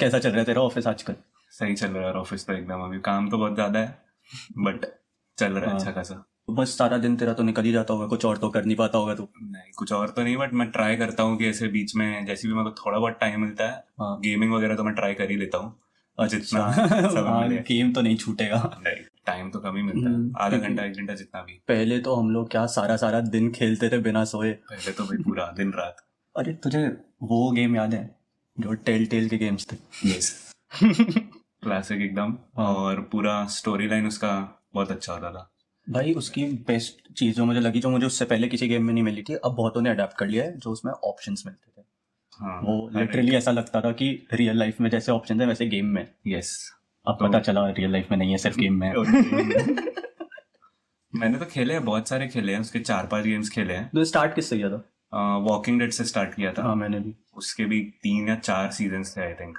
कैसा चल रहा है तेरा ऑफ़िस आजकल? सही चल रहा है ऑफ़िस तो एकदम अभी काम तो बहुत ज़्यादा है बट चल रहा है हाँ। अच्छा खासा बस सारा दिन तेरा तो निकल ही जाता होगा कुछ और तो कर नहीं पाता होगा तू। नहीं कुछ और तो नहीं बट मैं ट्राई करता हूँ कि ऐसे बीच में जैसे भी मेरे को थोड़ा बहुत टाइम मिलता है हाँ। गेमिंग वगैरह तो मैं ट्राई कर ही लेता हूँ जितना अच्छा। हाँ, गेम तो नहीं छूटेगा। टाइम तो कम ही मिलता है हम्म, आधा घंटा एक घंटा जितना भी। पहले तो हम लोग क्या सारा सारा दिन खेलते थे बिना सोए। पहले तो भाई पूरा दिन रात। अरे तुझे वो गेम याद है जो टेल टेल के गेम्स थे। यस क्लासिक एकदम। और पूरा स्टोरी लाइन उसका बहुत अच्छा होता था। भाई उसकी बेस्ट चीज़ जो मुझे लगी जो मुझे उससे पहले किसी गेम में नहीं मिली थी अब बहुतों ने अडेप्ट कर लिया है जो उसमें ऑप्शंस मिलते थे। हाँ। वो लिटरली ऐसा लगता था कि रियल लाइफ में जैसे ऑप्शन है वैसे गेम में। यस अब तो- पता चला रियल लाइफ में नहीं है सिर्फ़ गेम में मैंने तो खेले हैं बहुत सारे खेले हैं उसके चार पाँच गेम्स खेले हैं। तो स्टार्ट किससे किया था? वॉकिंग डेड से स्टार्ट किया था। हाँ मैंने भी। उसके भी तीन या चार सीज़न थे आई थिंक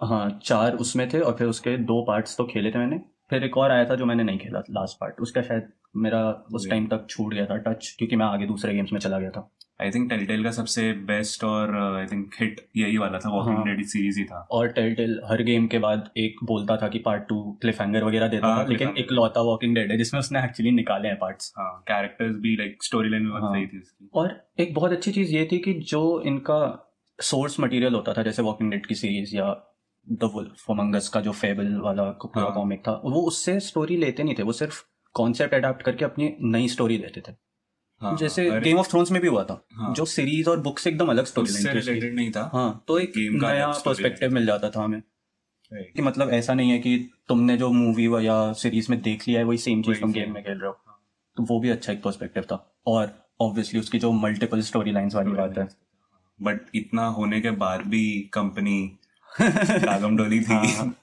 हाँ चार उसमें थे और फिर उसके दो पार्ट्स तो खेले थे मैंने। फिर एक और आया था जो मैंने नहीं खेला लास्ट पार्ट उसका शायद मेरा उस टाइम तक छूट गया था टच क्योंकि मैं आगे दूसरे गेम्स में चला गया था। आई थिंक टेलटेल का सबसे बेस्ट और आई थिंक हिट यही वाला था वॉकिंग। डेड सीरीज़ ही था और टेल टेल हर गेम के बाद एक बोलता था कि पार्ट टू क्लिफ हैंगर वगैरह देता हाँ, था लेकिन एक लौता वॉकिंग डेड है जिसमें उसने एक्चुअली निकाले हैं पार्ट्स हाँ कैरेक्टर्स भी लाइक स्टोरी लाइन में बहुत हाँ। सही थी उसकी और एक बहुत अच्छी चीज़ ये थी कि जो इनका सोर्स मटेरियल होता था जैसे वॉकिंग डेड की सीरीज़ या द वुल्फ अमंगस का जो फेबल वाला पूरा हाँ। कॉमिक था वो उससे स्टोरी लेते नहीं थे वो सिर्फ़ कॉन्सेप्ट अडाप्ट करके अपनी नई स्टोरी देते थे हाँ, जैसे गेम ऑफ़ थ्रोन्स में भी हुआ था हाँ, जो सीरीज़ और बुक से एकदम अलग स्टोरी लाइन नहीं था। हाँ तो एक नया पर्सपेक्टिव मिल जाता था हमें। कि मतलब ऐसा नहीं है कि तुमने जो मूवी या सीरीज़ में देख लिया है वही सेम चीज़ तुम गेम में खेल रहे हो। तो वो भी अच्छा एक पर्सपेक्टिव था। और ऑब्वियसली उसकी जो मल्टीपल स्टोरी लाइंस वाली बात है। बट इतना होने के बाद भी कंपनी डोली थी। हाँ।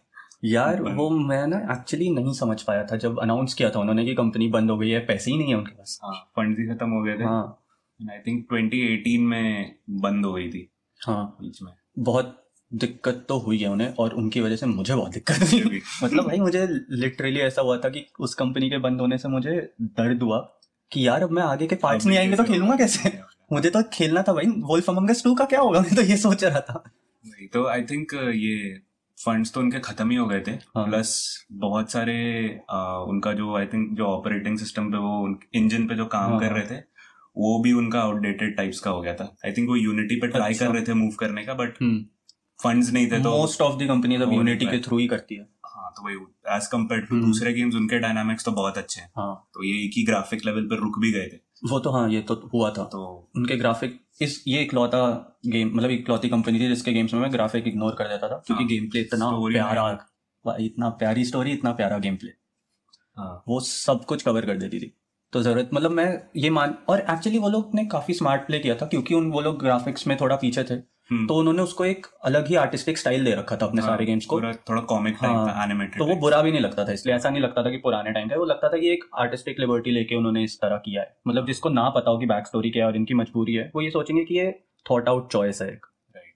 यार वो मैं ना एक्चुअली नहीं समझ पाया था जब अनाउंस किया था उन्होंने कि कंपनी बंद हो गई है पैसे ही नहीं है उनके पास। हाँ फंड ही खत्म हो गए थे। हाँ। आई थिंक 2018 में बंद हो गई थी। हाँ। बीच में। बहुत दिक्कत तो हुई है उन्हें और उनकी वजह से मुझे बहुत दिक्कत हुई। मतलब भाई मुझे लिटरली ऐसा हुआ था कि उस कंपनी के बंद होने से मुझे दर्द हुआ कि यार अब मैं आगे के पार्ट्स नहीं आएँगे तो खेलूँगा कैसे? मुझे तो खेलना था भाई वोल्फ अमंगस 2 का क्या होगा? मैं तो ये सोच रहा था। वही तो आई थिंक ये फंड्स तो उनके खत्म ही हो गए थे हाँ। प्लस बहुत सारे आ, उनका जो आई थिंक जो ऑपरेटिंग सिस्टम पे वो इंजन पे जो काम हाँ, कर हाँ। रहे थे वो भी उनका आउटडेटेड टाइप्स का हो गया था आई थिंक वो यूनिटी पे ट्राई अच्छा। कर रहे थे मूव करने का बट फंड्स नहीं थे तो मोस्ट ऑफ़ द कंपनीज़ अब यूनिटी के थ्रू ही करती है हाँ तो वही एज कंपेयर टू हम्म। दूसरे गेम्स उनके डायनामिक्स तो बहुत अच्छे हैं हाँ तो ये एक ही ग्राफिक लेवल पर रुक भी गए थे वो तो हाँ ये तो हुआ था। तो उनके ग्राफिक इस ये इकलौता गेम मतलब इकलौती कंपनी थी जिसके गेम्स में मैं ग्राफिक इग्नोर कर देता था क्योंकि हाँ। गेम प्ले इतना प्यारा। इतना प्यारी स्टोरी इतना प्यारा गेम प्ले हाँ। वो सब कुछ कवर कर देती थी। तो ज़रूरत मतलब मैं ये मान और एक्चुअली वो लोग ने काफ़ी स्मार्ट प्ले किया था क्योंकि उन वो लोग ग्राफिक्स में थोड़ा पीछे थे। हम्म। तो उन्होंने उसको एक अलग ही आर्टिस्टिक स्टाइल दे रखा था अपने हाँ, सारे गेम्स को। थोड़ा कॉमिक हाँ, एनिमेटेड तो वो बुरा भी नहीं लगता था इसलिए ऐसा नहीं लगता था कि पुराने टाइम का वो लगता था कि एक आर्टिस्टिक लिबर्टी लेके उन्होंने इस तरह किया है। मतलब जिसको ना पता हो कि बैक स्टोरी क्या है और इनकी मजबूरी है वो ये सोचेंगे कि ये थॉट आउट चॉइस है एक।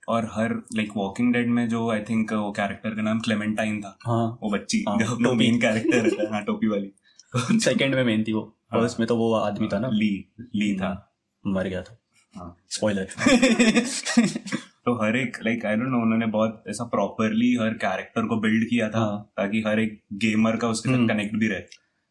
और हर लाइक वॉकिंग डेड में जो आई थिंक वो कैरेक्टर का नाम क्लेमेंटाइन था हाँ। वो बच्ची हाँ, जो मेन कैरेक्टर है हाँ टोपी वाली। सेकंड में मेन थी वो। हाँ। फ़र्स्ट में तो वो आदमी था ना? ली ली था। मर गया था। हाँ। स्पॉइलर तो हर एक लाइक आई डोंट नो उन्होंने बहुत ऐसा प्रॉपरली हर कैरेक्टर को बिल्ड किया था हाँ। ताकि हर एक गेमर का उसके साथ हम्म। कनेक्ट भी रहे।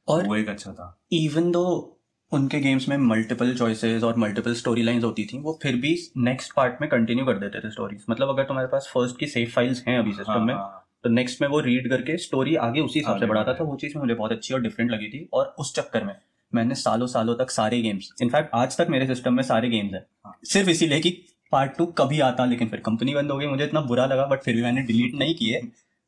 और वो एक अच्छा था। इवन दो उनके गेम्स में मल्टीपल चॉइसेस और मल्टीपल स्टोरी लाइंस होती थी वो फिर भी नेक्स्ट पार्ट में कंटिन्यू कर देते थे स्टोरीज मतलब अगर तुम्हारे पास फ़र्स्ट की सेफ़ फाइल्स हैं अभी सिस्टम में हाँ, तो नेक्स्ट में वो रीड करके स्टोरी आगे उसी हिसाब से बढ़ाता था। वो चीज़ मुझे बहुत अच्छी और डिफरेंट लगी थी। और उस चक्कर में मैंने सालों सालों तक सारे गेम्स इनफैक्ट आज तक मेरे सिस्टम में सारे गेम्स हैं। सिर्फ़ इसीलिए कि पार्ट टू कभी आता लेकिन फिर कंपनी बंद हो गई मुझे इतना बुरा लगा बट फिर भी मैंने डिलीट नहीं किए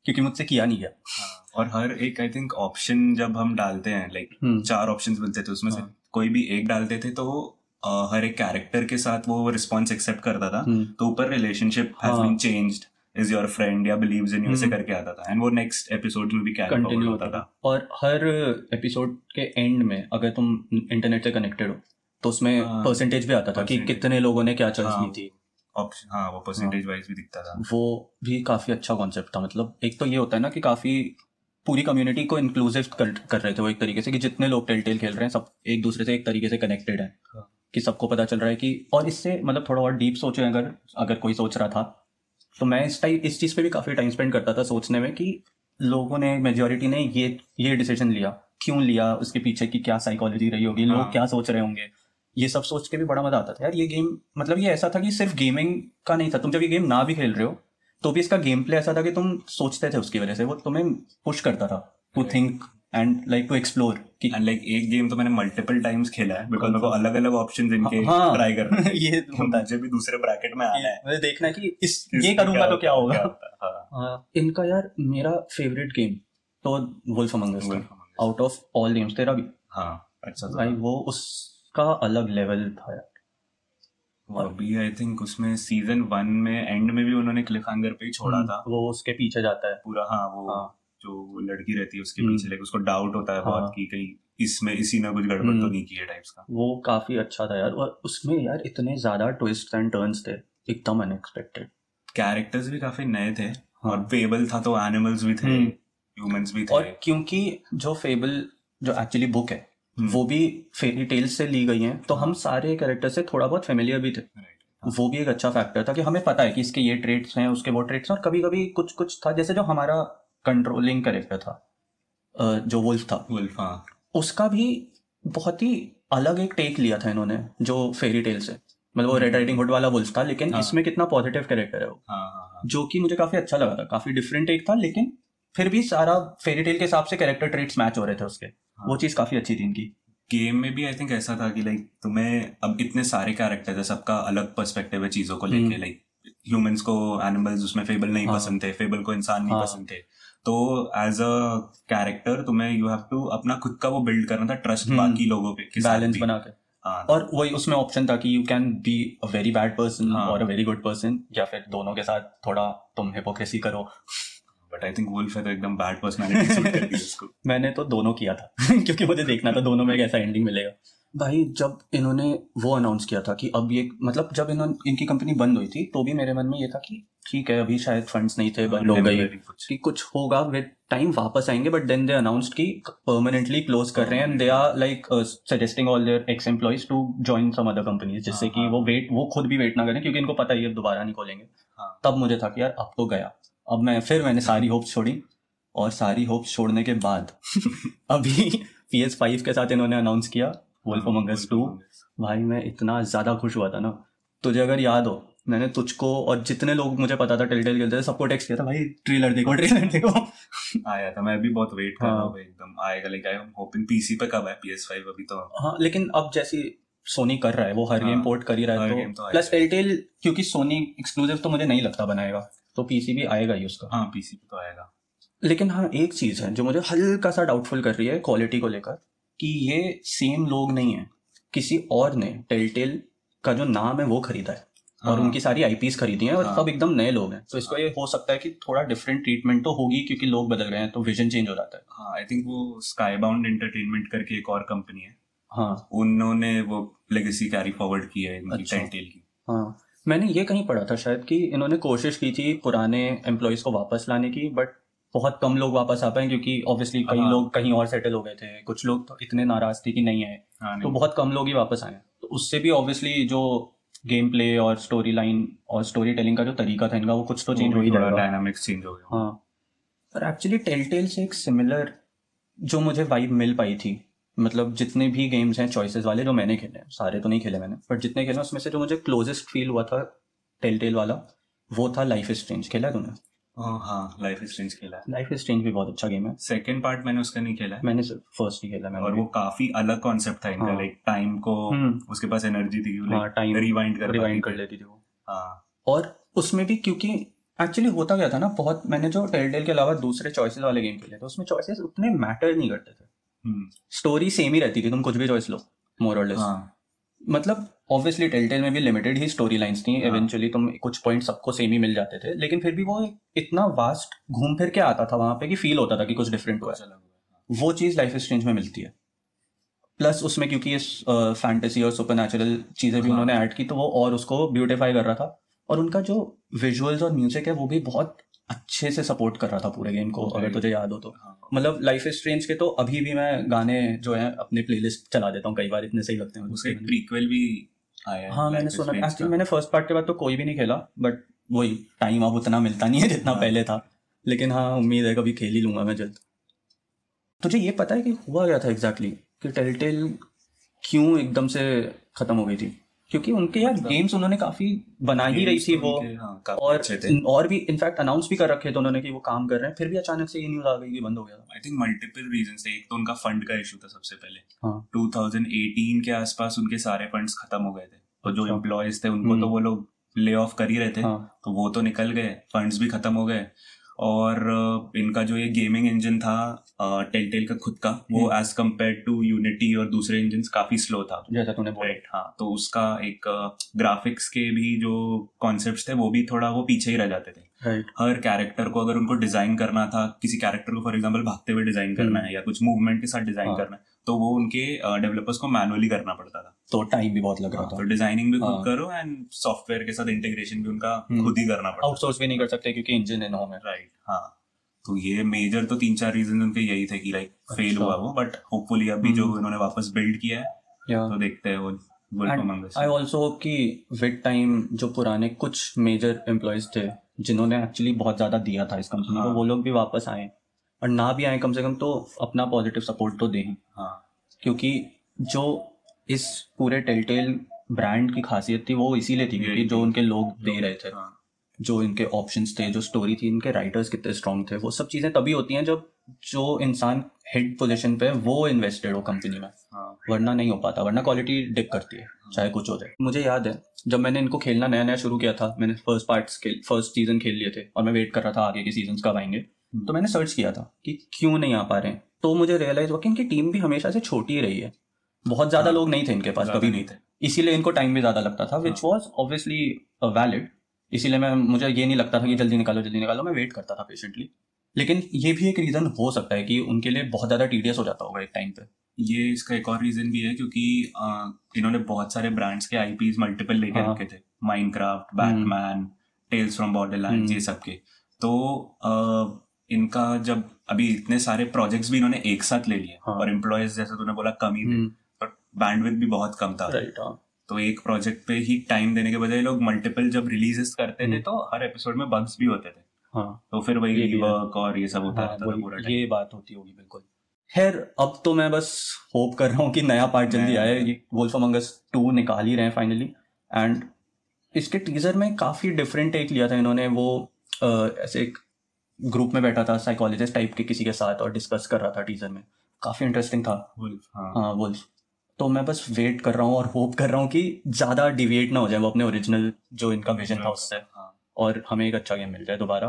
क्योंकि मुझसे किया नहीं गया हाँ। और हर एक आई थिंक ऑप्शन जब हम डालते हैं लाइक हम्म, चार ऑप्शंस मिलते थे उसमें से हाँ। कोई भी एक डालते थे तो हर एक कैरेक्टर के साथ वो रिस्पॉन्स एक्सेप्ट करता था हम्म, तो ऊपर relationship has. Been changed is your friend या बिलीव्स इन यू हम्म। करके आता था एंड वो नेक्स्ट एपिसोड में भी कंटिन्यू होता था और हर एपिसोड के एंड में अगर तुम इंटरनेट से कनेक्टेड हो तो उसमें हाँ, परसेंटेज भी आता था कि। कितने लोगों ने क्या चॉइस हाँ। ली थी ऑप्शन हाँ वो परसेंटेज वाइज भी दिखता था वो भी काफ़ी अच्छा कॉन्सेप्ट था मतलब एक तो ये होता है ना कि काफ़ी पूरी कम्युनिटी को इंक्लूसिव कर, कर रहे थे वो एक तरीके से कि जितने लोग टेल टेल खेल रहे हैं सब एक दूसरे से एक तरीके से कनेक्टेड है हाँ। कि सबको पता चल रहा है कि और इससे मतलब थोड़ा और डीप सोचे अगर अगर कोई सोच रहा था तो मैं इस टाइम इस चीज़ पे भी काफ़ी टाइम स्पेंड करता था सोचने में कि लोगों ने मेजोरिटी ने ये ये डिसीज़न लिया। क्यों लिया? उसके पीछे की क्या साइकोलॉजी रही होगी? हाँ। लोग क्या सोच रहे होंगे? ये सब सोच के भी बड़ा मज़ा आता था। यार ये गेम मतलब ये ऐसा था कि सिर्फ़ गेमिंग का नहीं था। तुम जब ये गेम ना भी खेल रहे हो तो भी इसका गेम प्ले ऐसा था कि तुम सोचते थे उसकी वजह से। वो तुम्हें पुश करता था। To think and like to explore and like एक गेम तो मैंने मल्टीपल टाइम्स खेला है बिकॉज़ मेरे को अलग अलग ऑप्शन इनके हाँ। ट्राई करना ये होता है मुझे भी दूसरे ब्रैकेट में आना है। मुझे देखना है कि इस ये करूँगा तो क्या होगा? हाँ। हाँ, इनका यार मेरा फेवरेट गेम तो वुल्फ अमंग अस Wolf था Among Us। Out of all games तेरा भी? हाँ अच्छा भाई वो उसका अलग लेवल था यार। अभी आई थिंक उसमें सीज़न वन में एंड में भी उन्होंने क्लिफ हैंगर पे ही छोड़ा था। वो उसके पीछे जाता है। पूरा हाँ वो हाँ। जो लड़की रहती है उसके हम्म। पीछे लाइक उसको डाउट होता है बहुत हाँ। कि कहीं इसमें इसी ने कुछ गड़बड़ तो हम्म। नहीं की है टाइप्स का वो काफ़ी अच्छा था यार और उसमें यार इतने ज़्यादा ट्विस्ट एंड टर्न्स थे एकदम अनएक्सपेक्टेड कैरेक्टर्स भी काफ़ी नए थे हाँ। और फेबल था तो एनिमल्स भी थे। ह्यूमंस भी थे और क्योंकि जो फेबल जो एक्चुअली बुक है हम्म। वो भी फेरी टेल्स से ली गई हैं तो हम सारे कैरेक्टर से थोड़ा बहुत फेमिलियर भी थे वो भी एक अच्छा फैक्टर था कि हमें पता है कि इसके ये ट्रेट्स हैं उसके वो ट्रेट्स हैं और कभी कभी कुछ कुछ था जैसे जो हमारा कंट्रोलिंग कैरेक्टर था। जो वुल्फ था। वुल्फ हाँ। उसका भी बहुत ही अलग एक टेक लिया था इन्होंने जो फेरी टेल से। मतलब वो रेड राइडिंग हुड वाला वुल्फ था लेकिन हाँ। इसमें कितना पॉजिटिव कैरेक्टर है वो। हाँ हाँ हाँ। जो कि मुझे काफ़ी अच्छा लगा था काफ़ी डिफरेंट टेक था लेकिन फिर भी सारा फेरी टेल के हिसाब से कैरेक्टर ट्रेट्स मैच हो रहे थे उसके। वो चीज़ काफ़ी अच्छी थी इनकी। गेम में भी आई थिंक ऐसा था कि लाइक तुम्हें अब इतने सारे कैरेक्टर है सबका अलग पर्सपेक्टिव है चीज़ों को लेके हम्म। लाइक ह्यूमंस को एनिमल्स उसमें फेबल नहीं हाँ। पसंद थे फेबल को इंसान नहीं हाँ। पसंद थे तो एज अ कैरेक्टर तुम्हें यू हैव टू अपना खुद का वो बिल्ड करना था ट्रस्ट हम्म। बाकी लोगों पे बैलेंस बना के हाँ और वही उसमें ऑप्शन था कि you can be a very bad person. और अ वेरी गुड पर्सन या फिर दोनों के साथ थोड़ा तुम हिपोक्रेसी करो बट आई थिंक वुल्फ है तो एकदम बैड पर्सनालिटी मैंने तो दोनों किया था क्योंकि मुझे देखना था दोनों में कैसा एंडिंग मिलेगा भाई जब इन्होंने वो अनाउंस किया था कि अब ये मतलब जब इन्होंने इनकी कंपनी बंद हुई थी तो भी मेरे मन में ये था कि ठीक है अभी शायद फंड्स नहीं थे बंद हो गई कुछ कि कुछ होगा विद टाइम वापस आएँगे बट देन दे अनाउंस कि परमानेंटली क्लोज कर रहे हैं and they are like suggesting all their ex employees to join some other companies जिससे हाँ, कि हाँ। वो वेट वो खुद भी वेट ना करें क्योंकि इनको पता है ये दोबारा नहीं खोलेंगे हाँ। तब मुझे था कि यार अब तो गया अब मैं फिर मैंने सारी होप्स छोड़ी और सारी होप्स छोड़ने के बाद अभी पी एस फाइव के साथ इन्होंने अनाउंस किया वुल्फ हाँ, अमंग अस टू भाई मैं इतना ज़्यादा खुश हुआ था ना। तुझे अगर याद हो मैंने तुझको और जितने लोग मुझे पता था टेलटेल खेलते थे सबको टेक्स्ट किया था भाई ट्रेलर देखो ट्रेलर देखो। आया था मैं भी बहुत वेट कर हाँ। रहा हूँ एकदम आएगा like I am hoping PC पे कब है? PS5 अभी तो। हाँ लेकिन अब जैसी सोनी कर रहा है वो हर हाँ, गेम पोर्ट कर ही रहा है तो प्लस टेलटेल क्योंकि सोनी एक्सक्लूसिव तो मुझे नहीं लगता बनाएगा तो पीसी भी आएगा ही उसका। हाँ पीसी पे तो आएगा। लेकिन हाँ एक चीज़ है जो मुझे हल्का सा डाउटफुल कर रही है क्वालिटी को लेकर। कि ये सेम लोग नहीं है। किसी और ने टेलटेल का जो नाम है वो खरीदा है और हाँ। उनकी सारी आईपीज खरीदी हैं और हाँ। सब एकदम नए लोग हैं। तो इसको ये हो सकता है कि थोड़ा डिफरेंट ट्रीटमेंट तो होगी क्योंकि लोग बदल रहे हैं तो विजन चेंज हो जाता है। हाँ आई थिंक वो स्काई बाउंड एंटरटेनमेंट करके एक और कंपनी है। हाँ। उन्होंने वो लेगेसी कैरी फॉरवर्ड की है इनकी अच्छा। टेंटेल की। हाँ। मैंने ये कहीं पढ़ा था शायद कि इन्होंने कोशिश की थी पुराने एम्प्लॉयज़ को वापस लाने की बट बहुत कम लोग वापस आ पाए क्योंकि ऑब्वियसली कई हाँ। लोग कहीं और सेटल हो गए थे। कुछ लोग तो इतने नाराज़ थे कि नहीं आए। हाँ तो बहुत कम लोग ही वापस आए। तो उससे भी ऑब्वियसली जो गेम प्ले और स्टोरी लाइन और स्टोरी टेलिंग का जो तरीका था इनका वो कुछ तो चेंज हो ही जाएगा। डायनामिक्स चेंज हो गया। हाँ। पर एक्चुअली टेलटेल से एक सिमिलर जो मुझे वाइब मिल पाई थी मतलब जितने भी गेम्स हैं चॉइसेस वाले जो मैंने खेले सारे तो नहीं खेले मैंने बट जितने खेले उसमें से जो मुझे क्लोजेस्ट फील हुआ था टेलटेल वाला वो था लाइफ स्ट्रेंज खेला तूने? हाँ, हाँ लाइफ इज़ स्ट्रेंज खेला है। लाइफ इज़ स्ट्रेंज भी बहुत अच्छा गेम है। सेकंड पार्ट मैंने उसका नहीं खेला है। मैंने सिर्फ़ फ़र्स्ट ही खेला मैंने और वो काफ़ी अलग कॉन्सेप्ट था इनका हाँ। लाइक टाइम को हम्म। उसके पास एनर्जी थी हाँ टाइम रिवाइंड कर रिवाइंड कर लेती थी वो। हाँ। और उसमें भी क्योंकि एक्चुअली होता क्या था ना बहुत मैंने जो टेल टेलटेल के अलावा दूसरे चॉइसेस वाले गेम खेले थे उसमें चॉइसेस उतने मैटर नहीं करते थे। हम्म, स्टोरी सेम ही रहती थी तुम कुछ भी चॉइस लो मोर और लेस हाँ। मतलब ऑब्वियसली टेलटेल में भी लिमिटेड ही स्टोरी लाइन्स थी हाँ। इवेंचुअली तुम कुछ पॉइंट सबको सेम ही मिल जाते थे लेकिन फिर भी वो इतना वास्ट घूम फिर के आता था वहाँ पे कि फील होता था कि कुछ डिफरेंट हुआ है। है। वो चीज़ लाइफ इज़ स्ट्रेंज में मिलती है। प्लस उसमें क्योंकि ये फैंटेसी और सुपर नेचुरल चीज़ें भी हाँ। उन्होंने ऐड की तो वो और उसको ब्यूटिफाई कर रहा था। और उनका जो विजुअल्स और म्यूज़िक है वो भी बहुत अच्छे से सपोर्ट कर रहा था पूरे गेम को अगर तुझे याद हो तो। हाँ, मतलब लाइफ इज़ स्ट्रेंज के तो अभी भी मैं गाने जो है अपने प्लेलिस्ट चला देता हूँ कई बार इतने सही लगते हैं। उसका प्रीक्वल भी है हाँ मैंने सुना एक्चुअली मैंने फ़र्स्ट पार्ट के बाद तो कोई भी नहीं खेला बट वही टाइम अब उतना मिलता नहीं है जितना हाँ। पहले था। लेकिन हाँ उम्मीद है कभी खेल ही लूँगा मैं जल्द। तुझे ये पता है कि हुआ क्या था एग्जैक्टली कि टेलटेल क्यों एकदम से खत्म हो गई थी? क्योंकि उनके यार गेम्स उन्होंने काफ़ी बना ही रही थी वो। हाँ, और अच्छे और भी इनफैक्ट अनाउंस भी कर रखे थे उन्होंने कि वो काम कर रहे हैं। फिर भी अचानक से ये न्यूज़ आ गई कि बंद हो गया आई थिंक मल्टीपल रीजन थे। एक तो उनका फंड का इशू था सबसे पहले। टू हाँ 2018 के आसपास उनके सारे फंड खत्म हो गए थे। तो जो अच्छा। एम्प्लॉयज़ थे उनको हम्म। तो वो लोग ले ऑफ़ कर ही रहे थे। हाँ। तो वो तो निकल गए। फंड्स भी खत्म हो गए। और इनका जो ये गेमिंग इंजन था टेलटेल का खुद का वो। एज कंपेयर टू यूनिटी और दूसरे इंजन काफ़ी स्लो था जैसा तूने बोला हाँ तो उसका एक ग्राफिक्स के भी जो कॉन्सेप्ट थे वो भी थोड़ा वो पीछे ही रह जाते थे राइट हर कैरेक्टर को अगर उनको डिज़ाइन करना था किसी कैरेक्टर को फॉर एग्जांपल भागते हुए डिज़ाइन करना हम्म। है या कुछ मूवमेंट के साथ डिज़ाइन हाँ। करना है तो वो उनके डेवलपर्स को मैनुअली करना पड़ता था तो टाइम भी बहुत लग रहा तो था डिज़ाइनिंग भी हाँ। खुद करो एंड सॉफ्टवेयर के साथ इंटीग्रेशन भी उनका हम्म। खुद ही करना पड़ता आउटसोर्स भी नहीं कर सकते क्योंकि इंजन इन होम है राइट हाँ तो ये मेजर तो तीन चार रीजन उनके यही थे कि लाइक फेल अच्छा। हुआ वो बट होपफुली अभी जो हम्म। इन्होंने वापस बिल्ड किया है तो देखते हैं वो आई ऑल्सो होप कि विद टाइम जो पुराने कुछ मेजर एम्प्लॉयज़ थे जिन्होंने एक्चुअली बहुत ज़्यादा दिया था इस कंपनी को हाँ। वो लोग भी वापस आए और ना भी आए कम से कम तो अपना पॉजिटिव सपोर्ट तो दें। हाँ। क्योंकि जो इस पूरे टेलटेल ब्रांड की खासियत थी वो इसीलिए थी क्योंकि जो उनके लोग दे रहे थे हाँ। जो इनके ऑप्शंस थे जो स्टोरी थी इनके राइटर्स कितने स्ट्रांग थे वो सब चीज़ें तभी होती हैं जब जो इंसान हेड पोजीशन पे वो इन्वेस्टेड हो कंपनी में। हाँ। वरना नहीं हो पाता वरना क्वालिटी डिप करती है चाहे कुछ हो जाए। मुझे याद है जब मैंने इनको खेलना नया नया शुरू किया था मैंने फ़र्स्ट पार्ट्स खेल फ़र्स्ट सीज़न खेल लिए थे और मैं वेट कर रहा था आगे के सीज़न कब आएँगे। तो मैंने सर्च किया था कि क्यों नहीं आ पा रहे हैं। तो मुझे रियलाइज़ हुआ कि इनकी टीम भी हमेशा से छोटी ही रही है। बहुत ज़्यादा हाँ। लोग नहीं थे इनके पास कभी नहीं थे। इसीलिए इनको टाइम भी ज़्यादा लगता था विच वॉज़ ऑब्वियसली वैलिड इसीलिए मैं मुझे ये नहीं लगता था कि जल्दी निकालो जल्दी निकालो मैं वेट करता था पेशेंटली लेकिन ये भी एक रीजन हो सकता है कि उनके लिए बहुत ज़्यादा टीडियस हो जाता होगा एक टाइम पे। ये इसका एक और रीजन भी है क्योंकि अ, इन्होंने बहुत सारे ब्रांड्स के आईपीज मल्टीपल लेके हाँ। रखे थे। Minecraft Batman Tales from Borderland हम्म। ये सब के। तो इनका जब अभी इतने सारे प्रोजेक्ट्स भी इन्होंने एक साथ ले लिए हाँ। और एम्प्लॉयज़ जैसे तूने बोला कम ही थे हम्म, पर बैंडविड्थ भी बहुत कम था। राइट हाँ। तो एक प्रोजेक्ट पे ही टाइम देने के बजाय लोग मल्टीपल जब रिलीजेस करते थे हम्म। तो हर एपिसोड में बग्स भी होते थे। हाँ। तो फिर वही वर्क और ये सब होता हाँ, रहता था पूरा ये बात होती होगी बिल्कुल। खैर अब तो मैं बस होप कर रहा हूँ कि नया पार्ट जल्दी आए। ये वोल्फ अमंगस टू निकाल ही रहे हैं फाइनली एंड इसके टीजर में काफ़ी डिफरेंट टेक लिया था इन्होंने। वो अ, ऐसे एक ग्रुप में बैठा था साइकोलॉजिस्ट टाइप के किसी के साथ और डिस्कस कर रहा था टीजर में। काफ़ी इंटरेस्टिंग था। वुल्फ, हाँ। हाँ वुल्फ तो मैं बस वेट कर रहा हूँ और होप कर रहा हूँ कि ज़्यादा डिविएट ना हो जाए वो अपने ओरिजिनल जो इनका विजन था उससे। हाँ। और हमें एक अच्छा गेम मिल जाए दोबारा।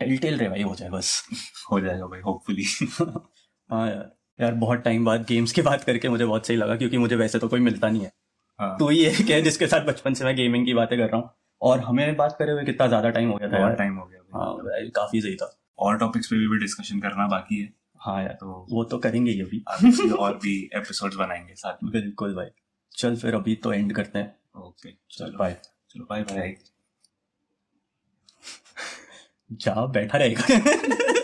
टेल टेल रिवाइव हो जाए बस। हो जाएगा भाई होपफुली हाँ यार यार बहुत टाइम बाद गेम्स की बात करके मुझे बहुत सही लगा क्योंकि मुझे वैसे तो कोई मिलता नहीं है। हाँ। तो ये एक है जिसके साथ बचपन से मैं गेमिंग की बातें कर रहा हूँ। और हमें बात करे हुए कितना ज़्यादा टाइम हो गया था यार। टाइम हो गया हाँ काफ़ी सही था। और टॉपिक्स पे भी, भी डिस्कशन करना बाकी है। हाँ यार तो वो तो करेंगे ही अभी। और भी एपिसोड्स बनाएँगे साथ में। बिल्कुल भाई। चल फिर अभी तो एंड करते हैं। ओके चल चलो। बाय चलो बाय बाय जा बैठा रहेगा।